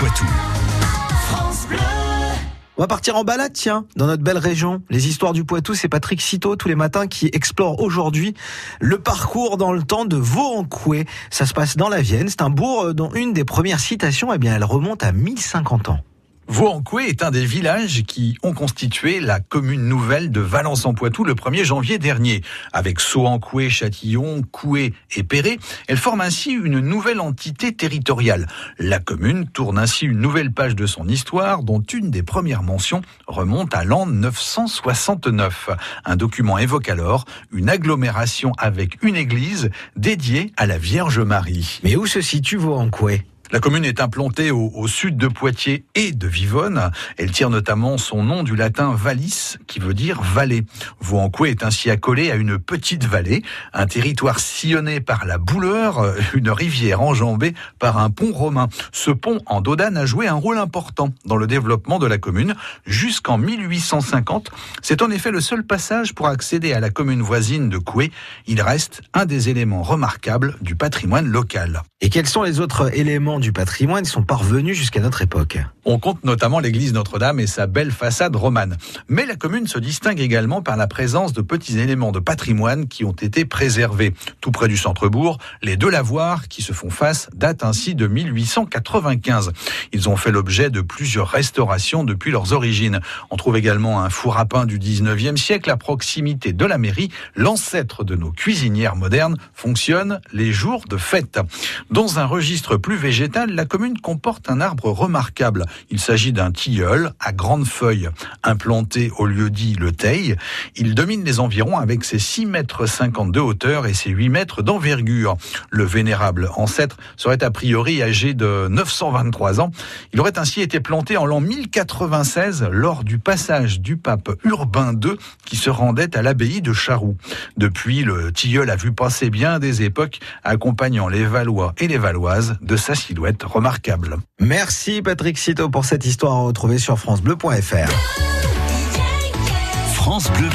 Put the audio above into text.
Poitou. On va partir en balade, tiens, dans notre belle région. Les histoires du Poitou, c'est Patrick Citeau tous les matins qui explore aujourd'hui le parcours dans le temps de Vaux-en-Coué. Ça se passe dans la Vienne. C'est un bourg euh, dont une des premières citations, eh bien, elle remonte à 1050 ans. Vaux-en-Coué est un des villages qui ont constitué la commune nouvelle de Valence-en-Poitou le 1er janvier dernier. Avec Sceaux-en-Coué, Châtillon, Coué et Perret, elle forme ainsi une nouvelle entité territoriale. La commune tourne ainsi une nouvelle page de son histoire dont une des premières mentions remonte à l'an 969. Un document évoque alors une agglomération avec une église dédiée à la Vierge Marie. Mais où se situe Vaux-en-Coué la commune est implantée au, sud de Poitiers et de Vivonne. Elle tire notamment son nom du latin valis, qui veut dire vallée. Vaux-en-Coué est ainsi accolé à une petite vallée, un territoire sillonné par la Bouleur, une rivière enjambée par un pont romain. Ce pont en Dodane a joué un rôle important dans le développement de la commune jusqu'en 1850. C'est en effet le seul passage pour accéder à la commune voisine de Coué. Il reste un des éléments remarquables du patrimoine local. Et quels sont les autres éléments du patrimoine sont parvenus jusqu'à notre époque. On compte notamment l'église Notre-Dame et sa belle façade romane. Mais la commune se distingue également par la présence de petits éléments de patrimoine qui ont été préservés. Tout près du centre-bourg, les deux lavoirs qui se font face datent ainsi de 1895. Ils ont fait l'objet de plusieurs restaurations depuis leurs origines. On trouve également un four à pain du 19e siècle à proximité de la mairie. L'ancêtre de nos cuisinières modernes fonctionne les jours de fête. Dans un registre plus végétal, la commune comporte un arbre remarquable. Il s'agit d'un tilleul à grandes feuilles, implanté au lieu dit le Teil. Il domine les environs avec ses 6 mètres 50 de hauteur et ses 8 mètres d'envergure. Le vénérable ancêtre serait a priori âgé de 923 ans. Il aurait ainsi été planté en l'an 1096 lors du passage du pape Urbain II qui se rendait à l'abbaye de Charroux. Depuis, le tilleul a vu passer bien des époques accompagnant les Valois et les Valoises de sa silhouette remarquable. Merci Patrick Citeau pour cette histoire à retrouver sur francebleu.fr. France Bleu.